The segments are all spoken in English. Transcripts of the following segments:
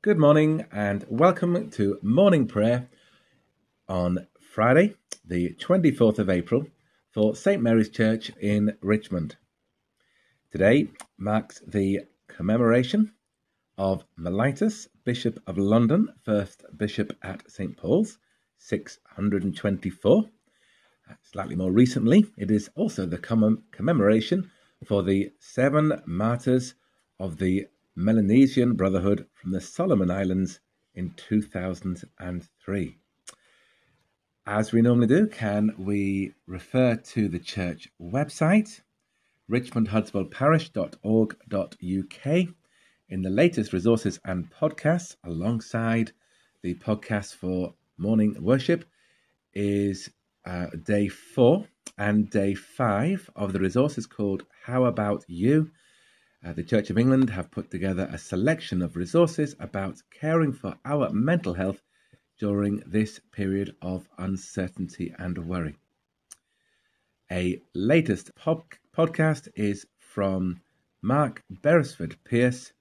Good morning and welcome to morning prayer on Friday, the 24th of April, for St Mary's Church in Richmond. Today marks the commemoration of Mellitus, Bishop of London, first Bishop at St Paul's, 624. Slightly more recently, it is also the commemoration for the seven martyrs of the Melanesian Brotherhood from the Solomon Islands in 2003. As we normally do, can we refer to the church website, richmondhudswellparish.org.uk, in the latest resources and podcasts, alongside the podcast for morning worship, is uh, day four and day five of the resources called How About You? Uh, the Church of England have put together a selection of resources about caring for our mental health during this period of uncertainty and worry. A latest pop- podcast is from Mark Beresford Pierce,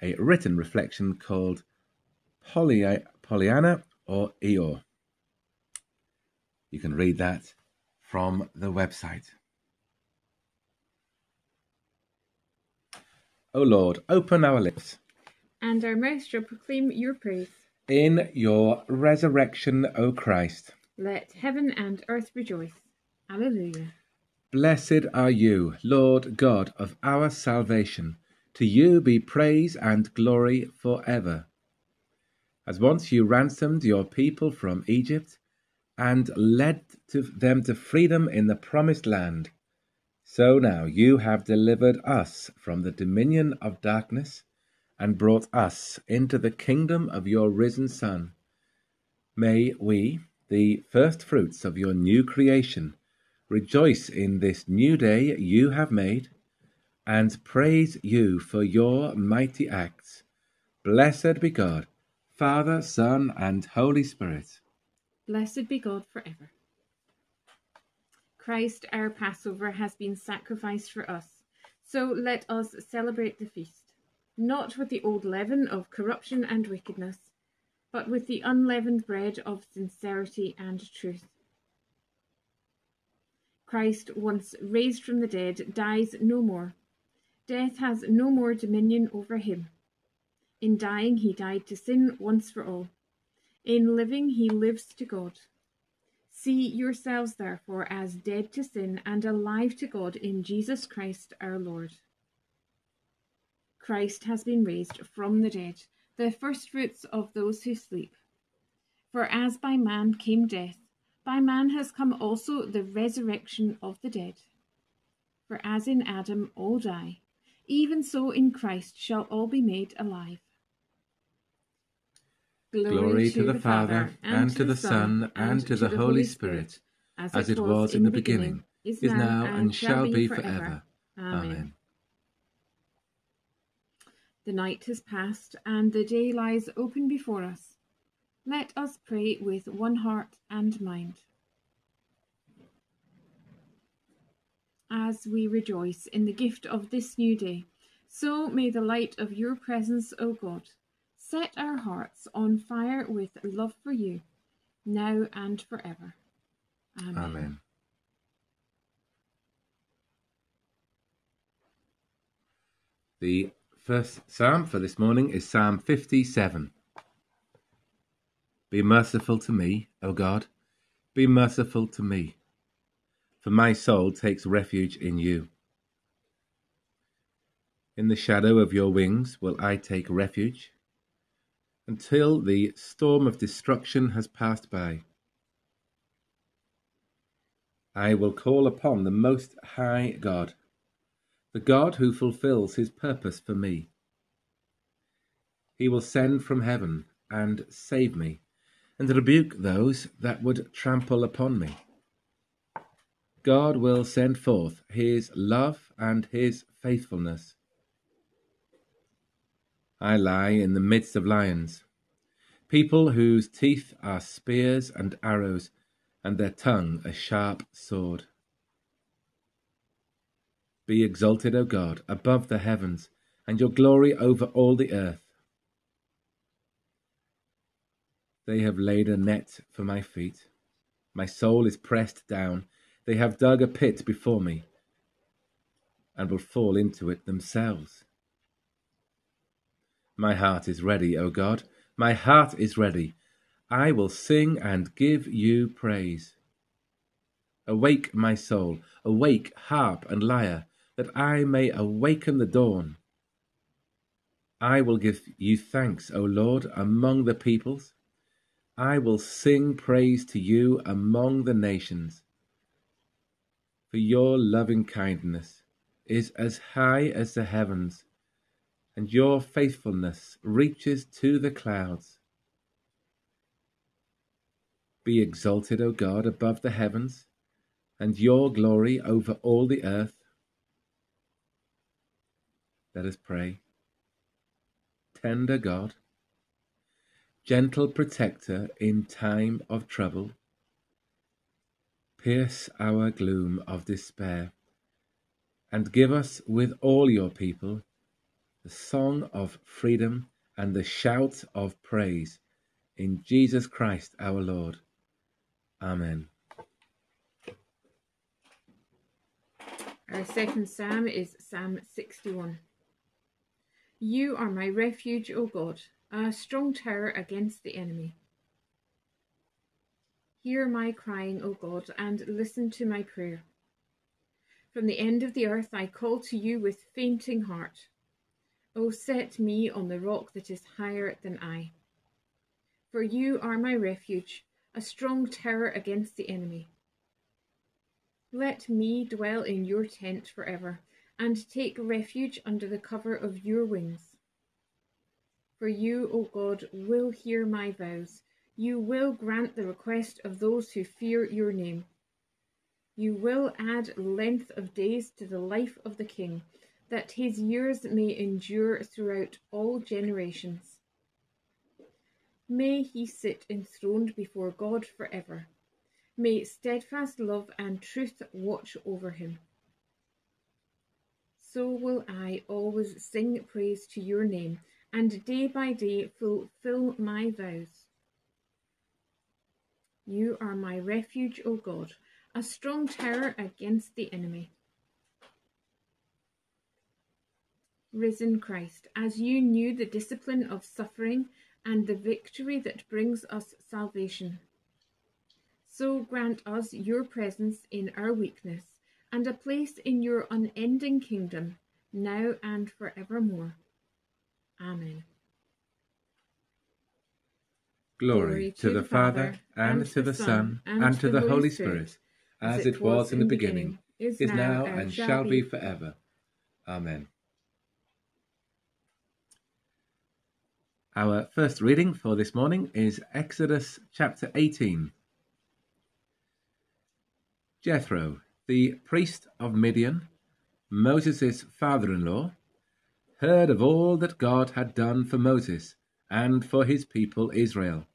a written reflection called Poly- Pollyanna or Eeyore. You can read that from the website. O Lord, open our lips. And our mouth shall proclaim your praise. In your resurrection, O Christ. Let heaven and earth rejoice. Alleluia. Blessed are you, Lord God of our salvation. To you be praise and glory for ever. As once you ransomed your people from Egypt and led to them to freedom in the promised land, so now you have delivered us from the dominion of darkness and brought us into the kingdom of your risen Son. May we, the first fruits of your new creation, rejoice in this new day you have made and praise you for your mighty acts. Blessed be God, Father, Son, and Holy Spirit. Blessed be God forever. Christ, our Passover, has been sacrificed for us. So let us celebrate the feast, not with the old leaven of corruption and wickedness, but with the unleavened bread of sincerity and truth. Christ, once raised from the dead, dies no more. Death has no more dominion over him. In dying, he died to sin once for all. In living, he lives to God. See yourselves, therefore, as dead to sin and alive to God in Jesus Christ our Lord. Christ has been raised from the dead, the firstfruits of those who sleep. For as by man came death, by man has come also the resurrection of the dead. For as in Adam all die, even so in Christ shall all be made alive. Glory to the Father, and to the Son, and to the Holy Spirit, as it was in the beginning, is now, and shall be forever. Amen. The night has passed, and the day lies open before us. Let us pray with one heart and mind. As we rejoice in the gift of this new day, so may the light of your presence, O God, Set our hearts on fire with love for you, now and forever. Amen. Amen. The first psalm for this morning is Psalm 57. Be merciful to me, O God, be merciful to me, for my soul takes refuge in you. In the shadow of your wings will I take refuge until the storm of destruction has passed by. I will call upon the Most High God, the God who fulfills his purpose for me. He will send from heaven and save me, and rebuke those that would trample upon me. God will send forth his love and his faithfulness. I lie in the midst of lions, people whose teeth are spears and arrows, and their tongue a sharp sword. Be exalted, O God, above the heavens, and your glory over all the earth. They have laid a net for my feet. My soul is pressed down. They have dug a pit before me and will fall into it themselves. My heart is ready, O God. My heart is ready. I will sing and give you praise. Awake, my soul, awake, harp and lyre, that I may awaken the dawn. I will give you thanks, O Lord, among the peoples. I will sing praise to you among the nations. For your loving kindness is as high as the heavens, and your faithfulness reaches to the clouds. Be exalted, O God, above the heavens, and your glory over all the earth. Let us pray. Tender God, gentle protector in time of trouble, pierce our gloom of despair, and give us with all your people the song of freedom and the shout of praise in Jesus Christ our Lord. Amen. Our second psalm is Psalm 61. You are my refuge, O God, a strong tower against the enemy. Hear my crying, O God, and listen to my prayer. From the end of the earth I call to you with fainting heart. O set me on the rock that is higher than I. For you are my refuge, a strong tower against the enemy. Let me dwell in your tent forever, and take refuge under the cover of your wings. For you, O God, will hear my vows. You will grant the request of those who fear your name. You will add length of days to the life of the king, that his years may endure throughout all generations. May he sit enthroned before God forever. May steadfast love and truth watch over him. So will I always sing praise to your name, and day by day fulfill my vows. You are my refuge, O God, a strong tower against the enemy. Risen Christ, as you knew the discipline of suffering and the victory that brings us salvation, so grant us your presence in our weakness and a place in your unending kingdom, now and forevermore. Amen. Glory, Glory to, to, the, the Father, and, and to the Son, and, and to the Holy Spirit, Spirit as it was in the beginning, is now, and shall be forever. Amen. Our first reading for this morning is Exodus chapter 18. Jethro, the priest of Midian, Moses' father in law, heard of all that God had done for Moses and for his people Israel,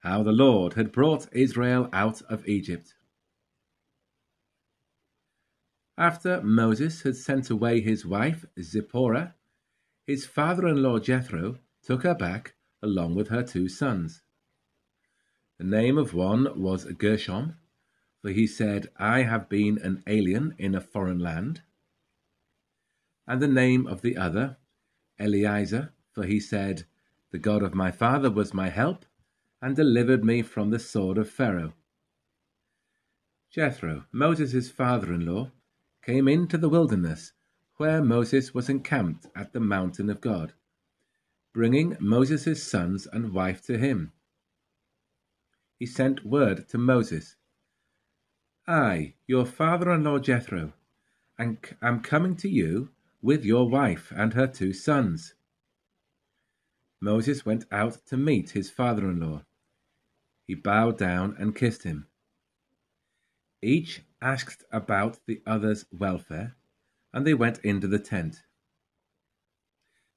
how the Lord had brought Israel out of Egypt. After Moses had sent away his wife Zipporah, his father in law Jethro took her back along with her two sons. The name of one was Gershom, for he said, I have been an alien in a foreign land. And the name of the other, Eliezer, for he said, The God of my father was my help, and delivered me from the sword of Pharaoh. Jethro, Moses' father in law, came into the wilderness where Moses was encamped at the mountain of God, bringing Moses' sons and wife to him. He sent word to Moses, I, your father-in-law Jethro, am coming to you with your wife and her two sons. Moses went out to meet his father-in-law. He bowed down and kissed him. Each asked about the other's welfare, and they went into the tent.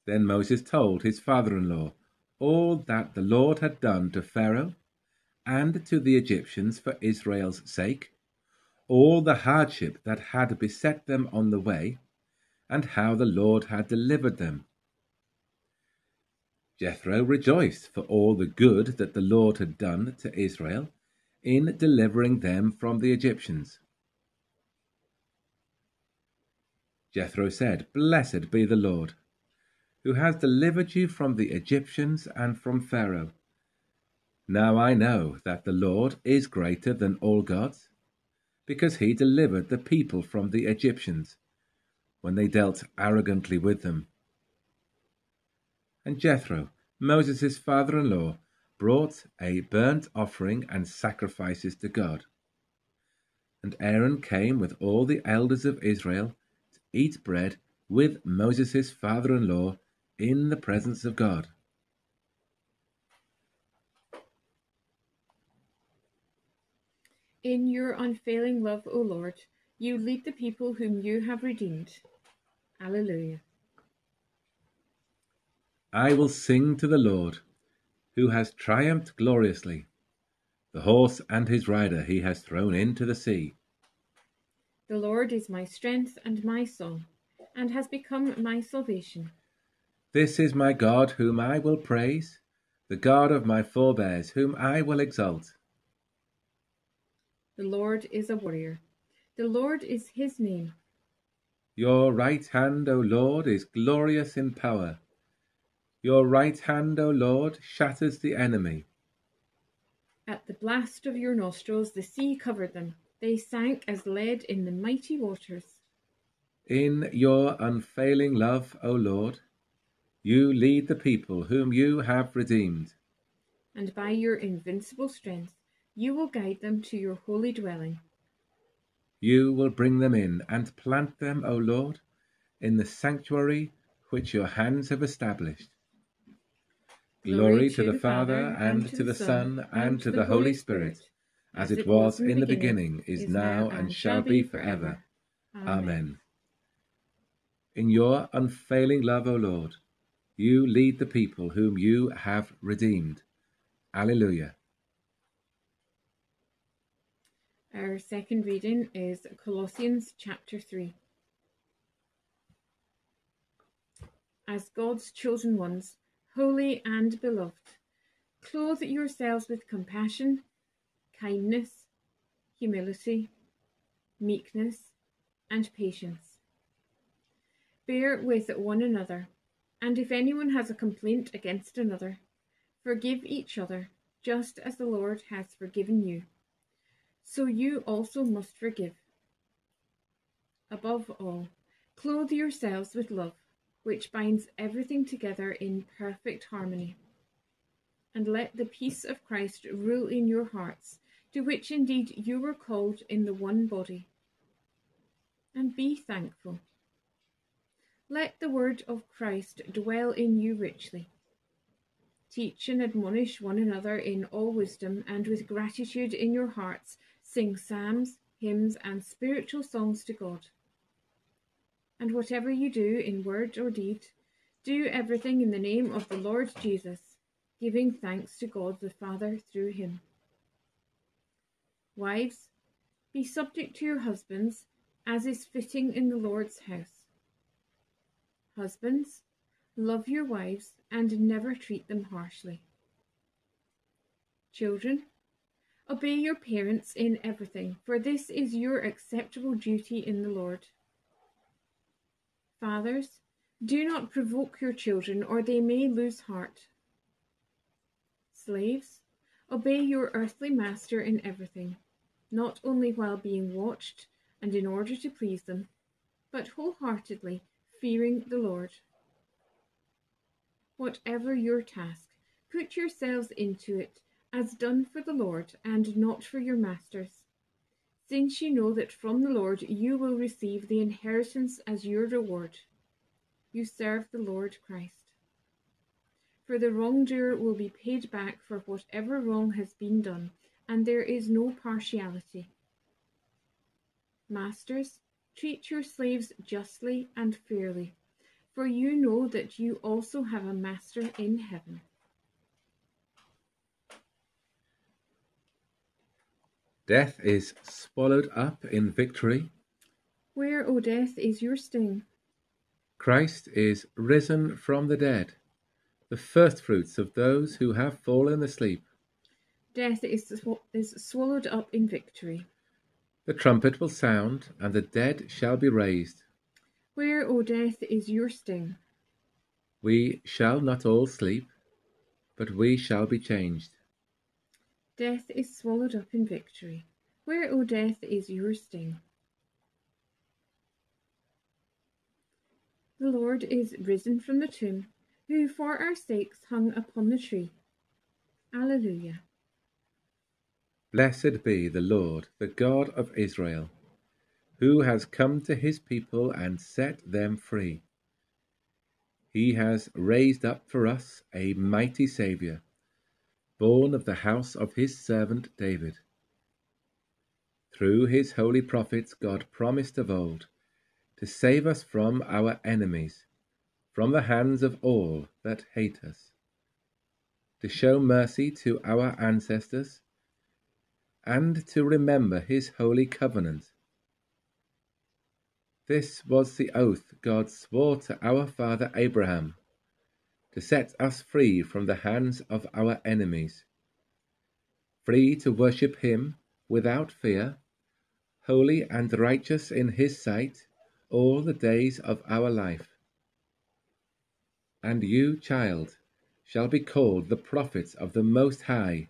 Then Moses told his father in law all that the Lord had done to Pharaoh and to the Egyptians for Israel's sake, all the hardship that had beset them on the way, and how the Lord had delivered them. Jethro rejoiced for all the good that the Lord had done to Israel in delivering them from the Egyptians. Jethro said, Blessed be the Lord, who has delivered you from the Egyptians and from Pharaoh. Now I know that the Lord is greater than all gods, because he delivered the people from the Egyptians when they dealt arrogantly with them. And Jethro, Moses' father in law, brought a burnt offering and sacrifices to God. And Aaron came with all the elders of Israel to eat bread with Moses' father in law in the presence of God. In your unfailing love, O Lord, you lead the people whom you have redeemed. Alleluia. I will sing to the Lord, who has triumphed gloriously. The horse and his rider he has thrown into the sea. The Lord is my strength and my song, and has become my salvation. This is my God whom I will praise, the God of my forebears whom I will exalt. The Lord is a warrior. The Lord is his name. Your right hand, O Lord, is glorious in power. Your right hand, O Lord, shatters the enemy. At the blast of your nostrils the sea covered them. They sank as lead in the mighty waters. In your unfailing love, O Lord, you lead the people whom you have redeemed. And by your invincible strength you will guide them to your holy dwelling. You will bring them in and plant them, O Lord, in the sanctuary which your hands have established. Glory to the Father, and to the Son, and to the Holy Spirit, as it was in the beginning, is now, and shall be forever. Amen. In your unfailing love, O Lord, you lead the people whom you have redeemed. Alleluia. Our second reading is Colossians chapter 3. As God's chosen ones, holy and beloved, clothe yourselves with compassion, kindness, humility, meekness, and patience. Bear with one another, and if anyone has a complaint against another, forgive each other, just as the Lord has forgiven you. So you also must forgive. Above all, clothe yourselves with love which binds everything together in perfect harmony. And let the peace of Christ rule in your hearts, to which indeed you were called in the one body. And be thankful. Let the word of Christ dwell in you richly. Teach and admonish one another in all wisdom, and with gratitude in your hearts, sing psalms, hymns, and spiritual songs to God and whatever you do in word or deed, do everything in the name of the Lord Jesus, giving thanks to God the Father through him. Wives, be subject to your husbands, as is fitting in the Lord's house. Husbands, love your wives and never treat them harshly. Children, obey your parents in everything, for this is your acceptable duty in the Lord. Fathers, do not provoke your children, or they may lose heart. Slaves, obey your earthly master in everything, not only while being watched and in order to please them, but wholeheartedly fearing the Lord. Whatever your task, put yourselves into it as done for the Lord and not for your masters since you know that from the Lord you will receive the inheritance as your reward. You serve the Lord Christ. For the wrongdoer will be paid back for whatever wrong has been done, and there is no partiality. Masters, treat your slaves justly and fairly, for you know that you also have a master in heaven. Death is swallowed up in victory. Where, O death, is your sting? Christ is risen from the dead. the firstfruits of those who have fallen asleep. Death is, sw- is swallowed up in victory. The trumpet will sound, and the dead shall be raised. Where, O death, is your sting? We shall not all sleep, but we shall be changed. Death is swallowed up in victory. Where, O death, is your sting? The Lord is risen from the tomb, who for our sakes hung upon the tree. Alleluia. Blessed be the Lord, the God of Israel, who has come to his people and set them free. He has raised up for us a mighty Saviour, born of the house of his servant David. Through his holy prophets, God promised of old to save us from our enemies, from the hands of all that hate us, to show mercy to our ancestors and to remember his holy covenant. This was the oath God swore to our father Abraham, to set us free from the hands of our enemies, free to worship him without fear, holy and righteous in his sight all the days of our life. And you, child, shall be called the prophet of the Most High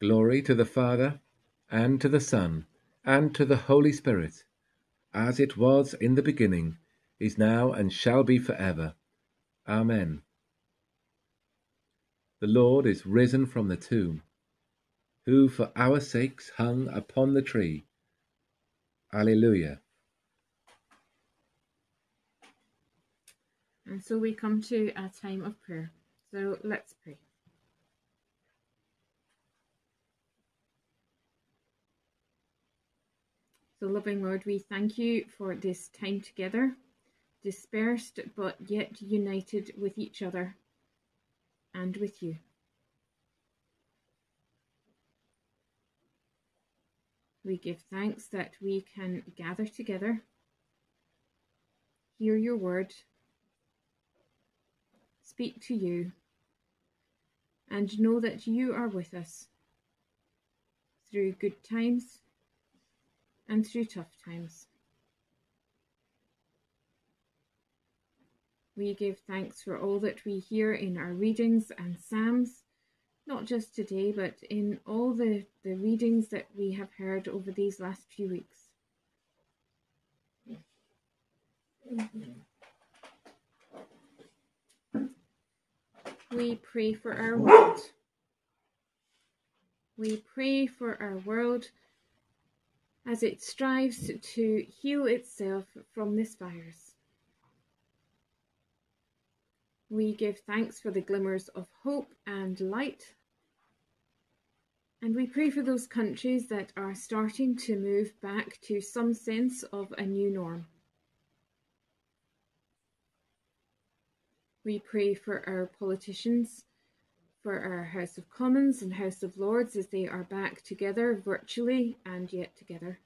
Glory to the Father, and to the Son, and to the Holy Spirit, as it was in the beginning, is now, and shall be for ever. Amen. The Lord is risen from the tomb, who for our sakes hung upon the tree. Alleluia. And so we come to our time of prayer. So let's pray. So, loving Lord, we thank you for this time together, dispersed but yet united with each other and with you. We give thanks that we can gather together, hear your word, speak to you, and know that you are with us through good times and through tough times. We give thanks for all that we hear in our readings and Psalms, not just today, but in all the, the readings that we have heard over these last few weeks. We pray for our world. We pray for our world as it strives to heal itself from this virus. We give thanks for the glimmers of hope and light. And we pray for those countries that are starting to move back to some sense of a new norm. We pray for our politicians for our House of Commons and House of Lords as they are back together virtually and yet together.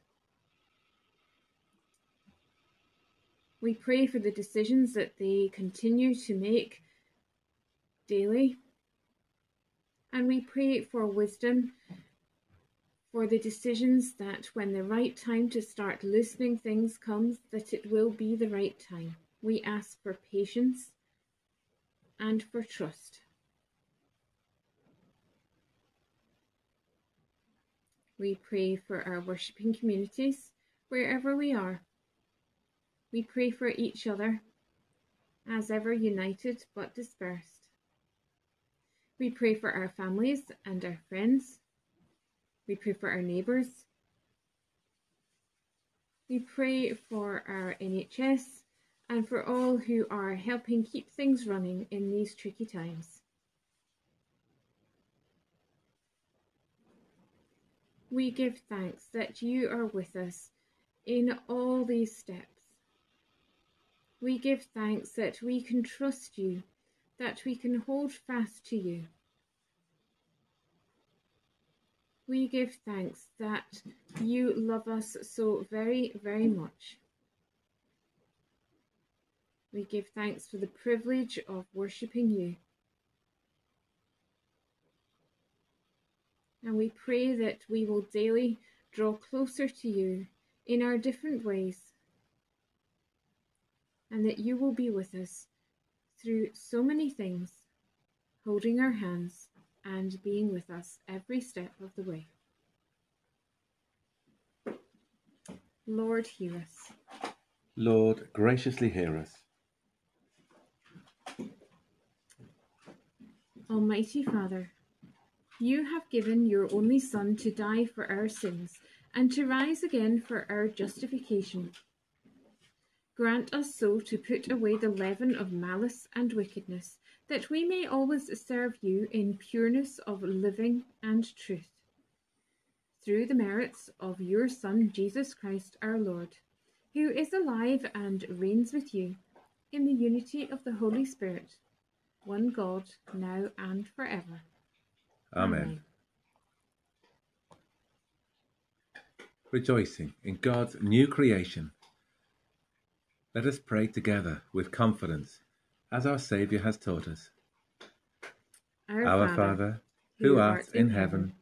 We pray for the decisions that they continue to make daily. And we pray for wisdom for the decisions that when the right time to start loosening things comes, that it will be the right time. We ask for patience and for trust. We pray for our worshipping communities wherever we are. We pray for each other, as ever united but dispersed. We pray for our families and our friends. We pray for our neighbours. We pray for our NHS and for all who are helping keep things running in these tricky times. We give thanks that you are with us in all these steps. We give thanks that we can trust you, that we can hold fast to you. We give thanks that you love us so very, very much. We give thanks for the privilege of worshipping you. And we pray that we will daily draw closer to you in our different ways, and that you will be with us through so many things, holding our hands and being with us every step of the way. Lord, hear us. Lord, graciously hear us. Almighty Father, you have given your only Son to die for our sins and to rise again for our justification. Grant us so to put away the leaven of malice and wickedness, that we may always serve you in pureness of living and truth. Through the merits of your Son, Jesus Christ our Lord, who is alive and reigns with you in the unity of the Holy Spirit, one God, now and forever. Amen. Rejoicing in God's new creation. Let us pray together with confidence, as our Saviour has taught us. Our Father, who art in heaven,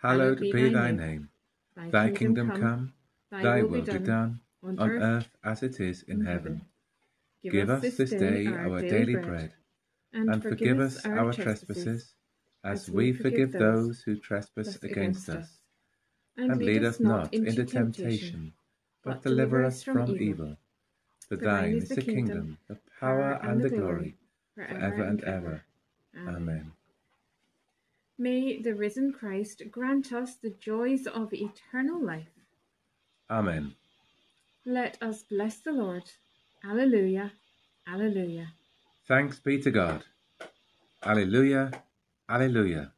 hallowed be thy name. Thy kingdom come, thy will be done, on earth as it is in heaven. Give us this day our daily bread, and forgive us our trespasses, as we forgive those who trespass against us. And lead us not into temptation, but deliver us from evil. For thine is the kingdom, the power, and the glory, forever and ever. Amen. May the risen Christ grant us the joys of eternal life. Amen. Let us bless the Lord. Alleluia. Alleluia. Thanks be to God. Alleluia. Alleluia.